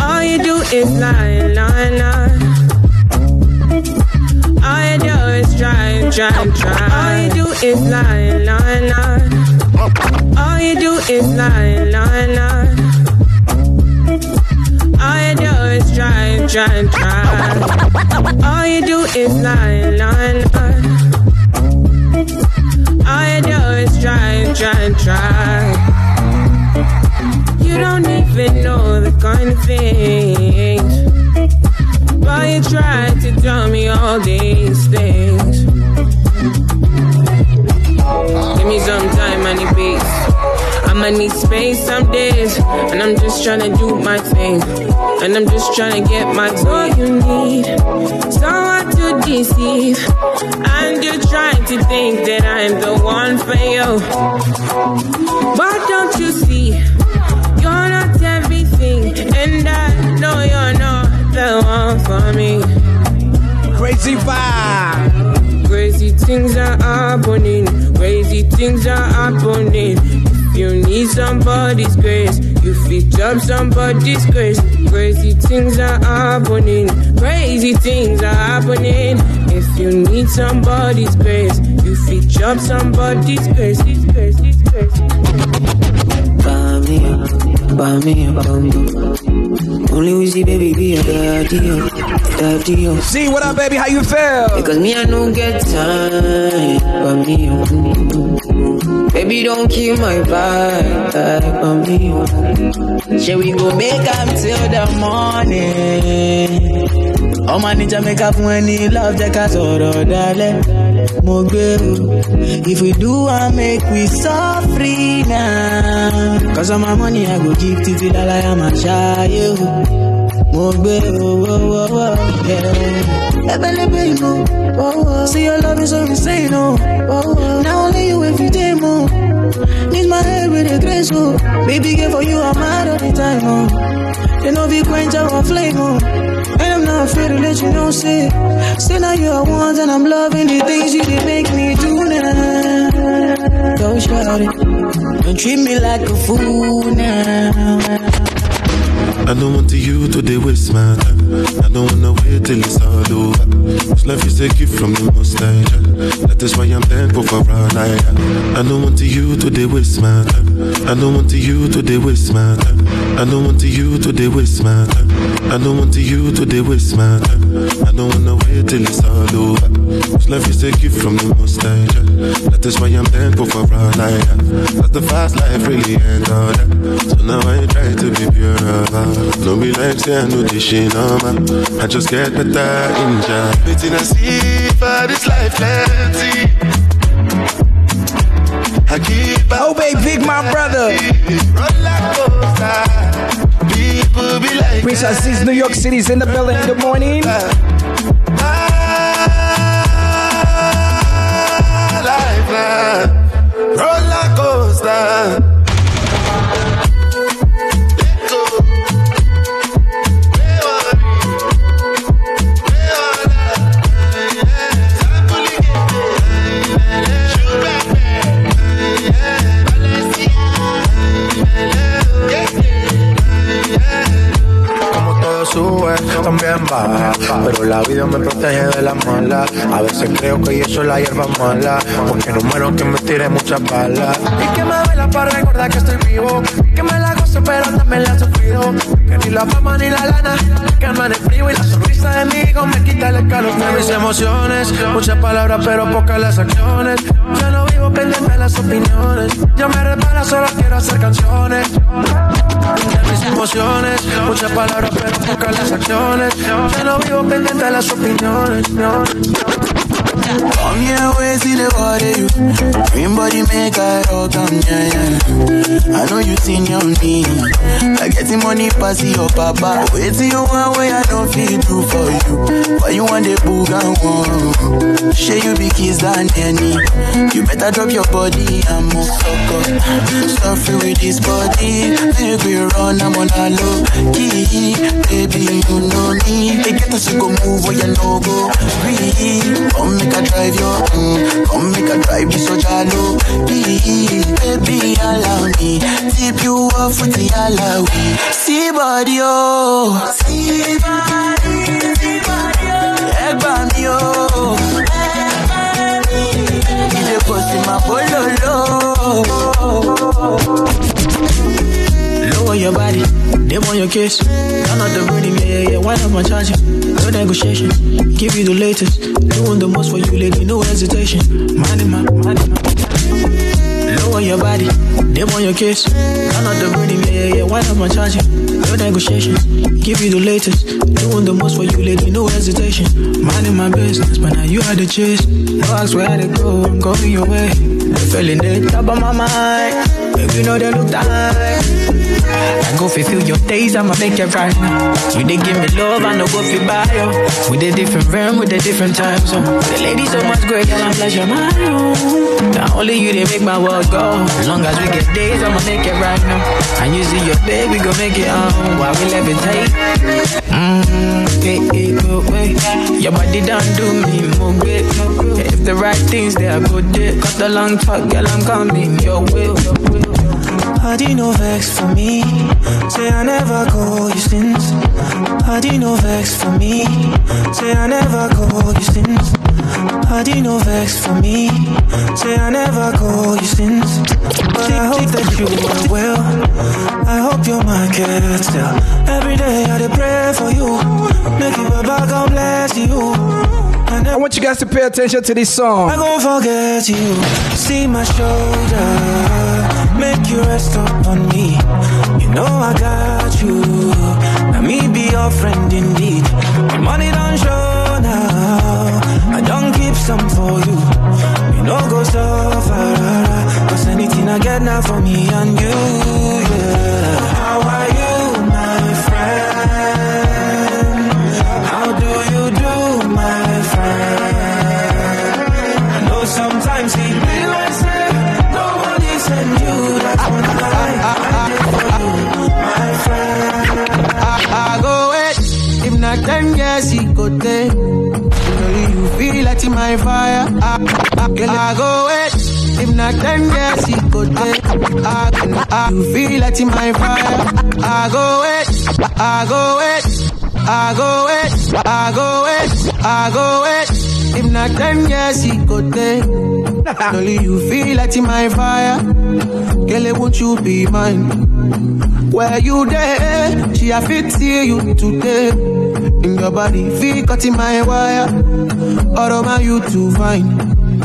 All you do is lie, lie, lie. All you do is try, try, try. All you do is lie, lie, lie. All you do is lie, lie, lie. All you do is try, try, try. All you do is lie, lie, lie. Do is try, try, try. You don't even know the kind of things. But you try to tell me all these things. Give me some time, need peace. I'ma need space some days. And I'm just trying to do my thing. And I'm just trying to get my all you need. Someone to deceive. And you're trying to think that I'm the one for you. But don't you see? You're not everything. And I know you're not the one for me. Crazy vibe. Crazy things are happening. Crazy things are happening. If you need somebody's grace, you fit up somebody's grace. Crazy things are happening. Crazy things are happening. If you need somebody's grace, you fit up somebody's grace. Grace, grace, grace. Bami, bami, bami. Only we see baby be a daddy, oh, daddy. oh. See what up, baby? How you feel? Because me I don't get time, bami. oh. Baby don't kill my vibe, bami. oh. Shall we go make up till the morning? ọmọ níjà make up when he love ká sọ̀rọ̀ dalẹ̀ mo if we do I make we suffer now cause all my money i go give títí láláyà máa ṣááyé o mo gbé o wo wo wo yeah. ebelebe wo wo see your love is so insane with a grace o baby girl for you i'm mad all the time oh. o they no fit quench our flame o oh. and i'm not afraid to let you know, say. Say now you are one and I'm loving the things you did make me do now. Don't shout it. Don't treat me like a fool now. I don't want to you to they waste my time. I don't wanna wait till it's all over. This life is a gift from the most high. That is why I'm thankful for all I have. I don't want to you to they waste my time. I don't want to you to waste my time. I don't want to you to waste my time. I don't want to you to waste my time. I don't wanna wait till it's all over. This life is a gift from the most high. That is why I'm thankful for all I have. Cause the fast life really ain't all that. So now I try to be pure about. No be like say I know this shit normal. I just get better in job. Waiting I see for this life plenty. Oh, babe, big my brother. People be like, Prince Aziz, New York City's in the building. Good morning. Roller coaster. Pero la vida me protege de la mala. A veces creo que yo soy la hierba mala. Porque no muero que me tire muchas balas. Y que me vela para recordar que estoy vivo. Que me la gozo, pero también la he sufrido. Que ni la fama ni la lana. No en el frío y la sonrisa de mi hijo me quita el escalofrío. Mis emociones, muchas palabras, pero pocas las acciones. De las opiniones. Yo me repara, solo quiero hacer canciones. Mis emociones, muchas palabras, pero pocas las acciones. Yo no vivo pendiente de las opiniones. Come here, wait till the water you. Green body make I rock on, yeah, yeah. I know you seen your me. I get the money pass your papa. Wait till you want way I don't feel do for you. Why you want the boog and one? Share you be kiss than any. You better drop your body and move fuck up. Suffer with this body. Make we run, I'm on a low key. Baby, you know me. They get us to go move where you no go. Breathe. Come make a drive your, mm, come make a drive this so jalo. Baby, allow me. Tip you off with the alawi. See body, oh. See body, see body, oh. Egba mi, oh. Ilé kò sí máa bololo. Lower your body, them on your case. None of the rhythm, yeah, yeah, yeah. Why not my charging? No negotiation. Give you the latest. Doing the most for you, lady, no hesitation. Minding my, minding my. Lower your body, them on your case. None of the rhythm, yeah, yeah, yeah. Why not my charging? No negotiation. Give you the latest. Doing the most for you, lady, no hesitation. Minding my business, but now you had the chase. No ask where to go, I'm going your way. The feeling the top of my mind. Baby, know they look time. I go fulfill your days, I'ma make it right now. You they give me love, I know go fi buy yo. With a different realm, with a different time zone. Oh. The lady so much great, girl, I'm pleasure my own. Now only you they make my world go. As long as we get days, I'ma make it right now. And you see your we gon' make it on while we levitate. Mmm, hey, hey, go away. Your body done do me more good. If the right things they are good. Cut the long talk, girl, I'm coming your way. You no vex for me? Say I never call you since. You no vex for me? Say I never call you since. You no vex for me? Say I never call you since. But I hope that you are well. I hope your mind can still. Every day I pray for you. Make you Baba God bless you. I want you guys to pay attention to this song. I gon' forget you. See my shoulder, make you rest up on me. You know I got you. Now me be your friend indeed. My money don't show now. I don't keep some for you. You know go so far. Cause anything I get now for me and you, yeah. How are you, my friend? How do you do, my friend? I know sometimes he be like I, go wait. If not ten years, it go there. Girl, you feel like my fire. I, I, I go wait. If not ten years, it go there. I, I, you feel like my fire. I go wait. I go wait. I go wait. I go wait. I go wait. If not ten years, it go there. Only you feel like in my fire. Girl, won't you be mine? Where you there? She a fit see you today. In your body, feel cut in my wire. All of my you to find.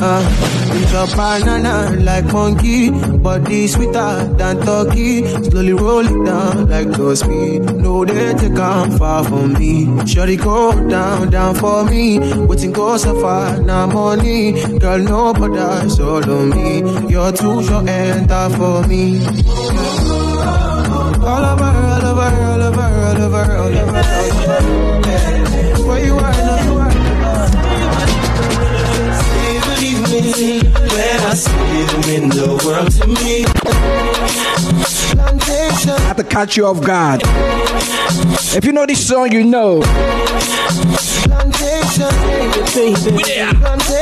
Uh, it's a banana like monkey, body sweeter than turkey. Slowly roll it down like those speed. No, they take come far from me. Shorty go down, down for me. Waiting go so far, now money. Girl, no bother, on me. You're too short tough for me. All over, catch you off guard. If you know this song, you know.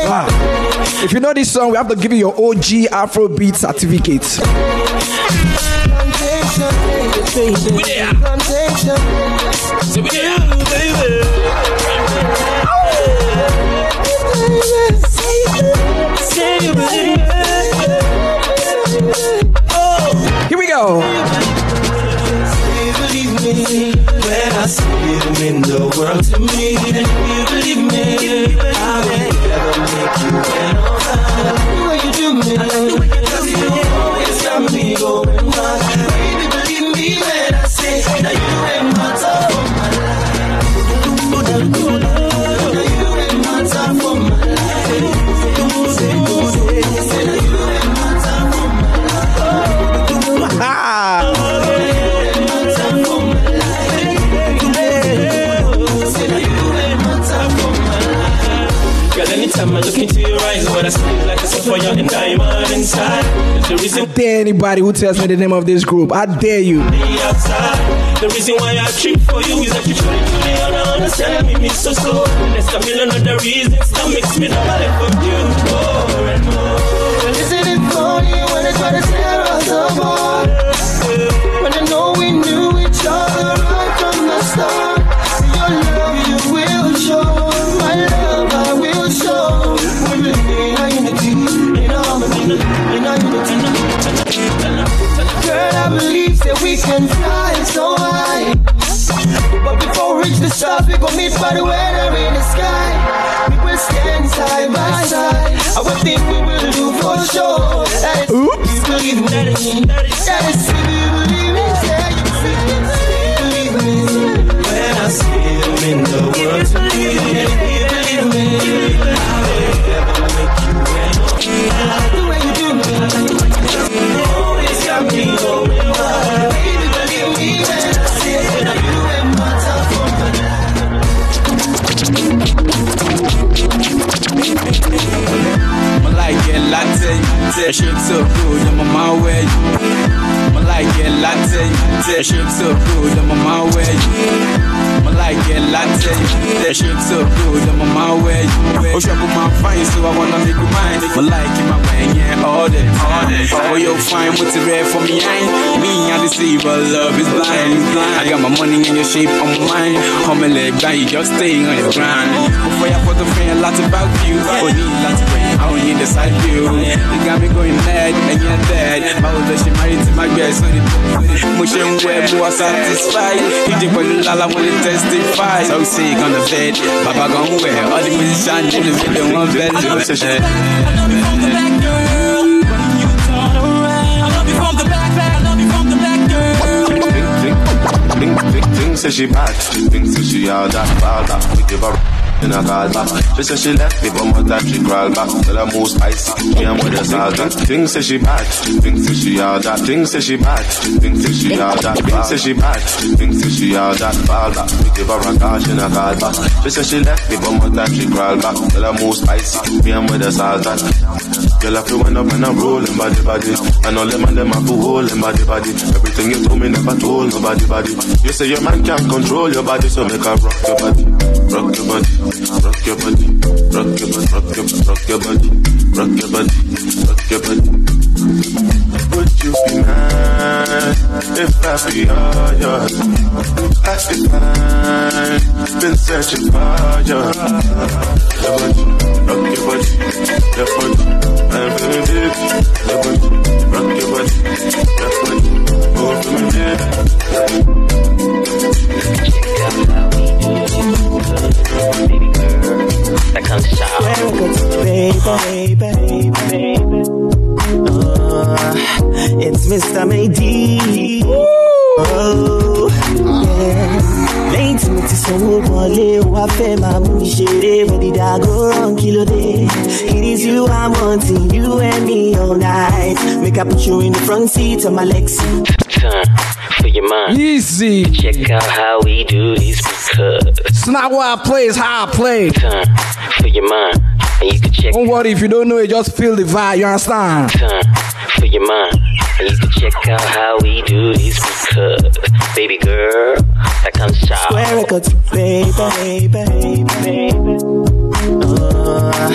Wow. If you know this song, we have to give you your OG Afrobeat certificate. Here the world to me. And if you believe me, The reason I dare anybody who tells me the name of this group. I dare you. The reason why I trip for you is that you try to me on understand me, me so so. There's a million other reasons that makes me not let for you more and more. Well, isn't it funny when they try to tear us apart? We can fly so high. But before we reach the stars, we gon' meet by the weather in the sky. We will stand side by side. I would think we will do for sure. That is, you believe me. That is, if you believe me. Yeah, you believe me. When I see you in the world latte, shit so good, I'm on my way. I like it latte, shit so good, I'm on my way. Like it latte, that shit so good, I'm on my way. Oh, shop my fine, so I wanna make you mine. I like it my way, yeah, all day, all day. Oh, you're fine, what's it red for me? I me, I deceive, but love is blind. I got my money in your shape, on mine. On my leg, down, you just staying on your grind. Before I put the friend, lots about you. Oh, need lots of rain, I don't need the side view. You got me going mad, and you're dead. My old she married to my best, so the motion web was satisfied. You did what you lala when you testify. So sick on the bed, Papa gone where all the musicians in the video one bed. I love you from the back, girl. Think, think, think, say she bad. Think, say she all that, all that. We give her in a call back. She say she left me, but more that she crawl back. Tell her move spicy. Me and with the salt that. Think, say she bad. Think, say she all that. Think, say she bad. Think, say she all that. Think, say she bad. Think, say she all that, fall back. We give her a call, she a call back. She say she left me, but more that she crawl back. Tell her move spicy. Me and with the salt that. Girl, I feel when up and I'm rolling body body. And all them and them I feel holding body body. Everything you told me never told nobody body. You say your man can't control your body, so make her rock your body, rock your body, rock your body, rock your body, rock your rock your body, rock your body, rock your body. Would you be mine if I be all yours? I could find, been searching for your body, front seat my Lexi. Time for your mind. Easy. Check out how we do this because. It's not what I play, it's how I play. Time for your mind. And you can check Don't worry if you don't know it, just feel the vibe, you understand? time for your mind. And you can check out how we do this because. Baby girl, that comes shout. Square records, baby, baby, baby. Uh,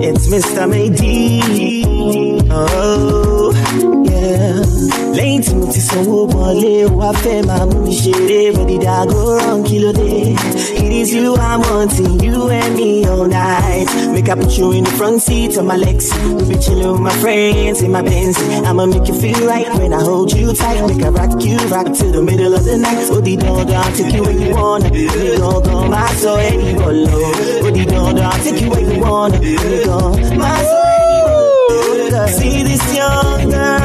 it's Mr. Maydi. Oh, yeah. Lẹ́yìn tí mo ti sanwó wọlé, wá fẹ́ máa mú mi ṣeré. I go wrong? Kí ló dé? It is you I'm wanting, you and me all night. Make I put you in the front seat of my Lexi. We be chillin' with my friends in my Benz. I'ma make you feel right when I hold you tight. Make I rock you, rock to the middle of the night. Oh, the door down, take you where you wanna. We gon' go, my soul, any low. Oh, the door down, take you where you wanna. We gon' my soul, any low. See this young girl,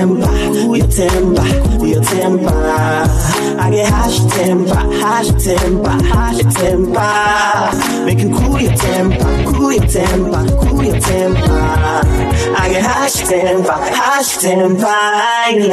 temper, your temper, your temper. I get hash temper, hash temper, hash temper. Make you cool your temper, cool your temper, cool your temper. I get hash temper, hash temper. Aye,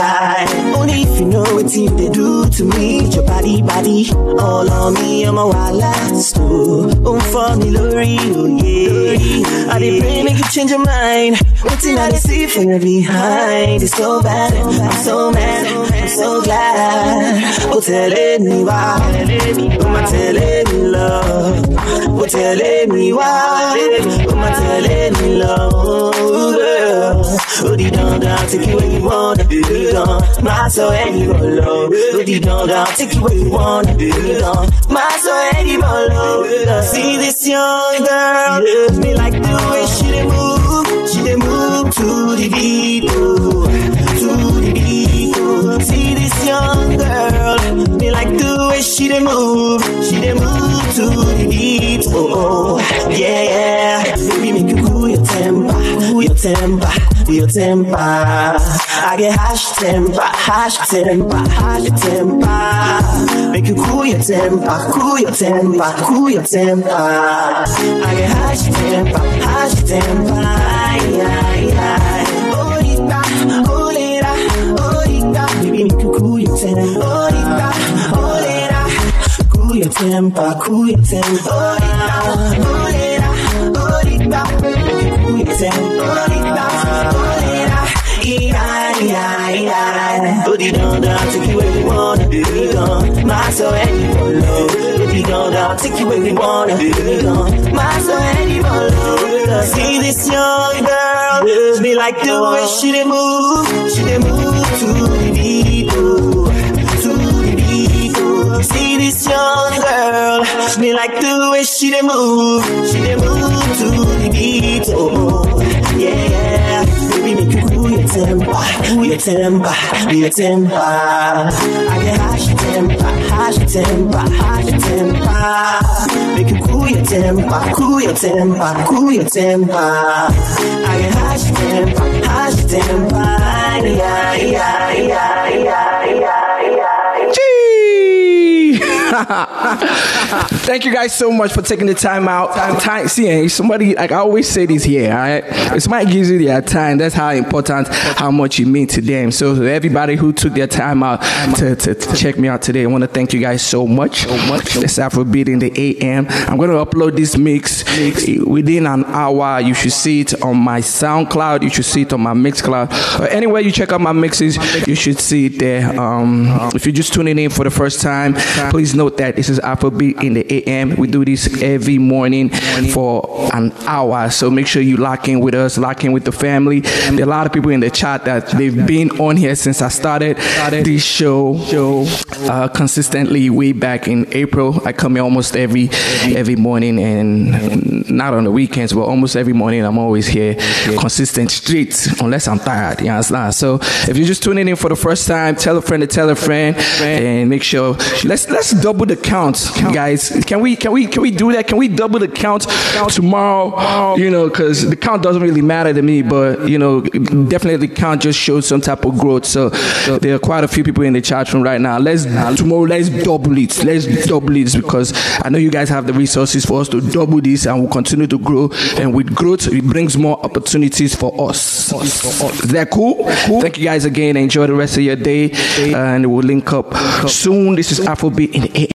aye. Only if you know what you they do to me, your body, body, all on me. I'm a wild oh, oh, for me, Lori, oh yeah. I did pray, make you change your mind. What's in I see for you behind? It's so bad, I'm so mad, I'm so glad. Oh, telling me why, oh, my telling me love. Oh, telling me why, oh, my telling me love, girl. Oh, the down, down, take you where you wanna be gone. My soul, and you low. Oh, the down, down, take you where you wanna be gone. My soul, and you low. See this young girl, me like the way she move. She move to the beat, way she dey move. She dey move to the beat, oh, oh. yeah, yeah. Baby, make you cool your temper, cool your temper, cool your temper. I get hash temper, hash temper, hash temper. Make you cool your temper, cool your temper, cool your temper. I get hash temper, hash temper. Ay, ay, ay. Ahorita, ahorita, ahorita. Baby, make you cool your temper. Ahorita. Your temper, cool your temper. Ahorita, ahorita, ahorita. Cool your temper. Yeah, yeah, yeah. Put it on down, take you where you wanna be gone. My you follow. It down, take you where you wanna be gone. My soul and you. See this young girl, me like the way she move. She move to the like the way she dey move. She dey move to the beat, oh, yeah, yeah. Baby, make you cool your temper, cool your temper, cool your temper. I get hash temper, hash temper, hash temper. Make you cool your temper, cool your temper, cool your temper. I get hash temper, hash temper. Yeah, yeah, yeah, yeah, [LAUGHS] Thank you guys so much for taking the time out. Time, see, eh, somebody like I always say this here. All right, if somebody gives you their time, that's how important, how much you mean to them. So everybody who took their time out to, to, to check me out today, I want to thank you guys so much. So much. Let's Afrobeat in the AM. I'm going to upload this mix within an hour. You should see it on my SoundCloud. You should see it on my Mixcloud. Or anywhere you check out my mixes, you should see it there. Um, if you're just tuning in for the first time, please note that this is Afrobeat in the AM. We do this every morning for an hour. So make sure you lock in with us, lock in with the family. There are a lot of people in the chat that they've been on here since I started this show uh, consistently way back in April. I come here almost every every morning and not on the weekends, but almost every morning I'm always here, consistent straight, unless I'm tired. You understand? So if you're just tuning in for the first time, tell a friend to tell a friend, and make sure let's let's double the count, guys. Can we can we can we do that? Can we double the count tomorrow? You know, because the count doesn't really matter to me, but you know, definitely the count just shows some type of growth. So there are quite a few people in the chat room right now. Let's tomorrow let's double it. Let's double it because I know you guys have the resources for us to double this and we'll continue to grow. And with growth, it brings more opportunities for us. Is that cool? Thank you guys again. Enjoy the rest of your day, and we'll link up soon. This is Afrobeat in the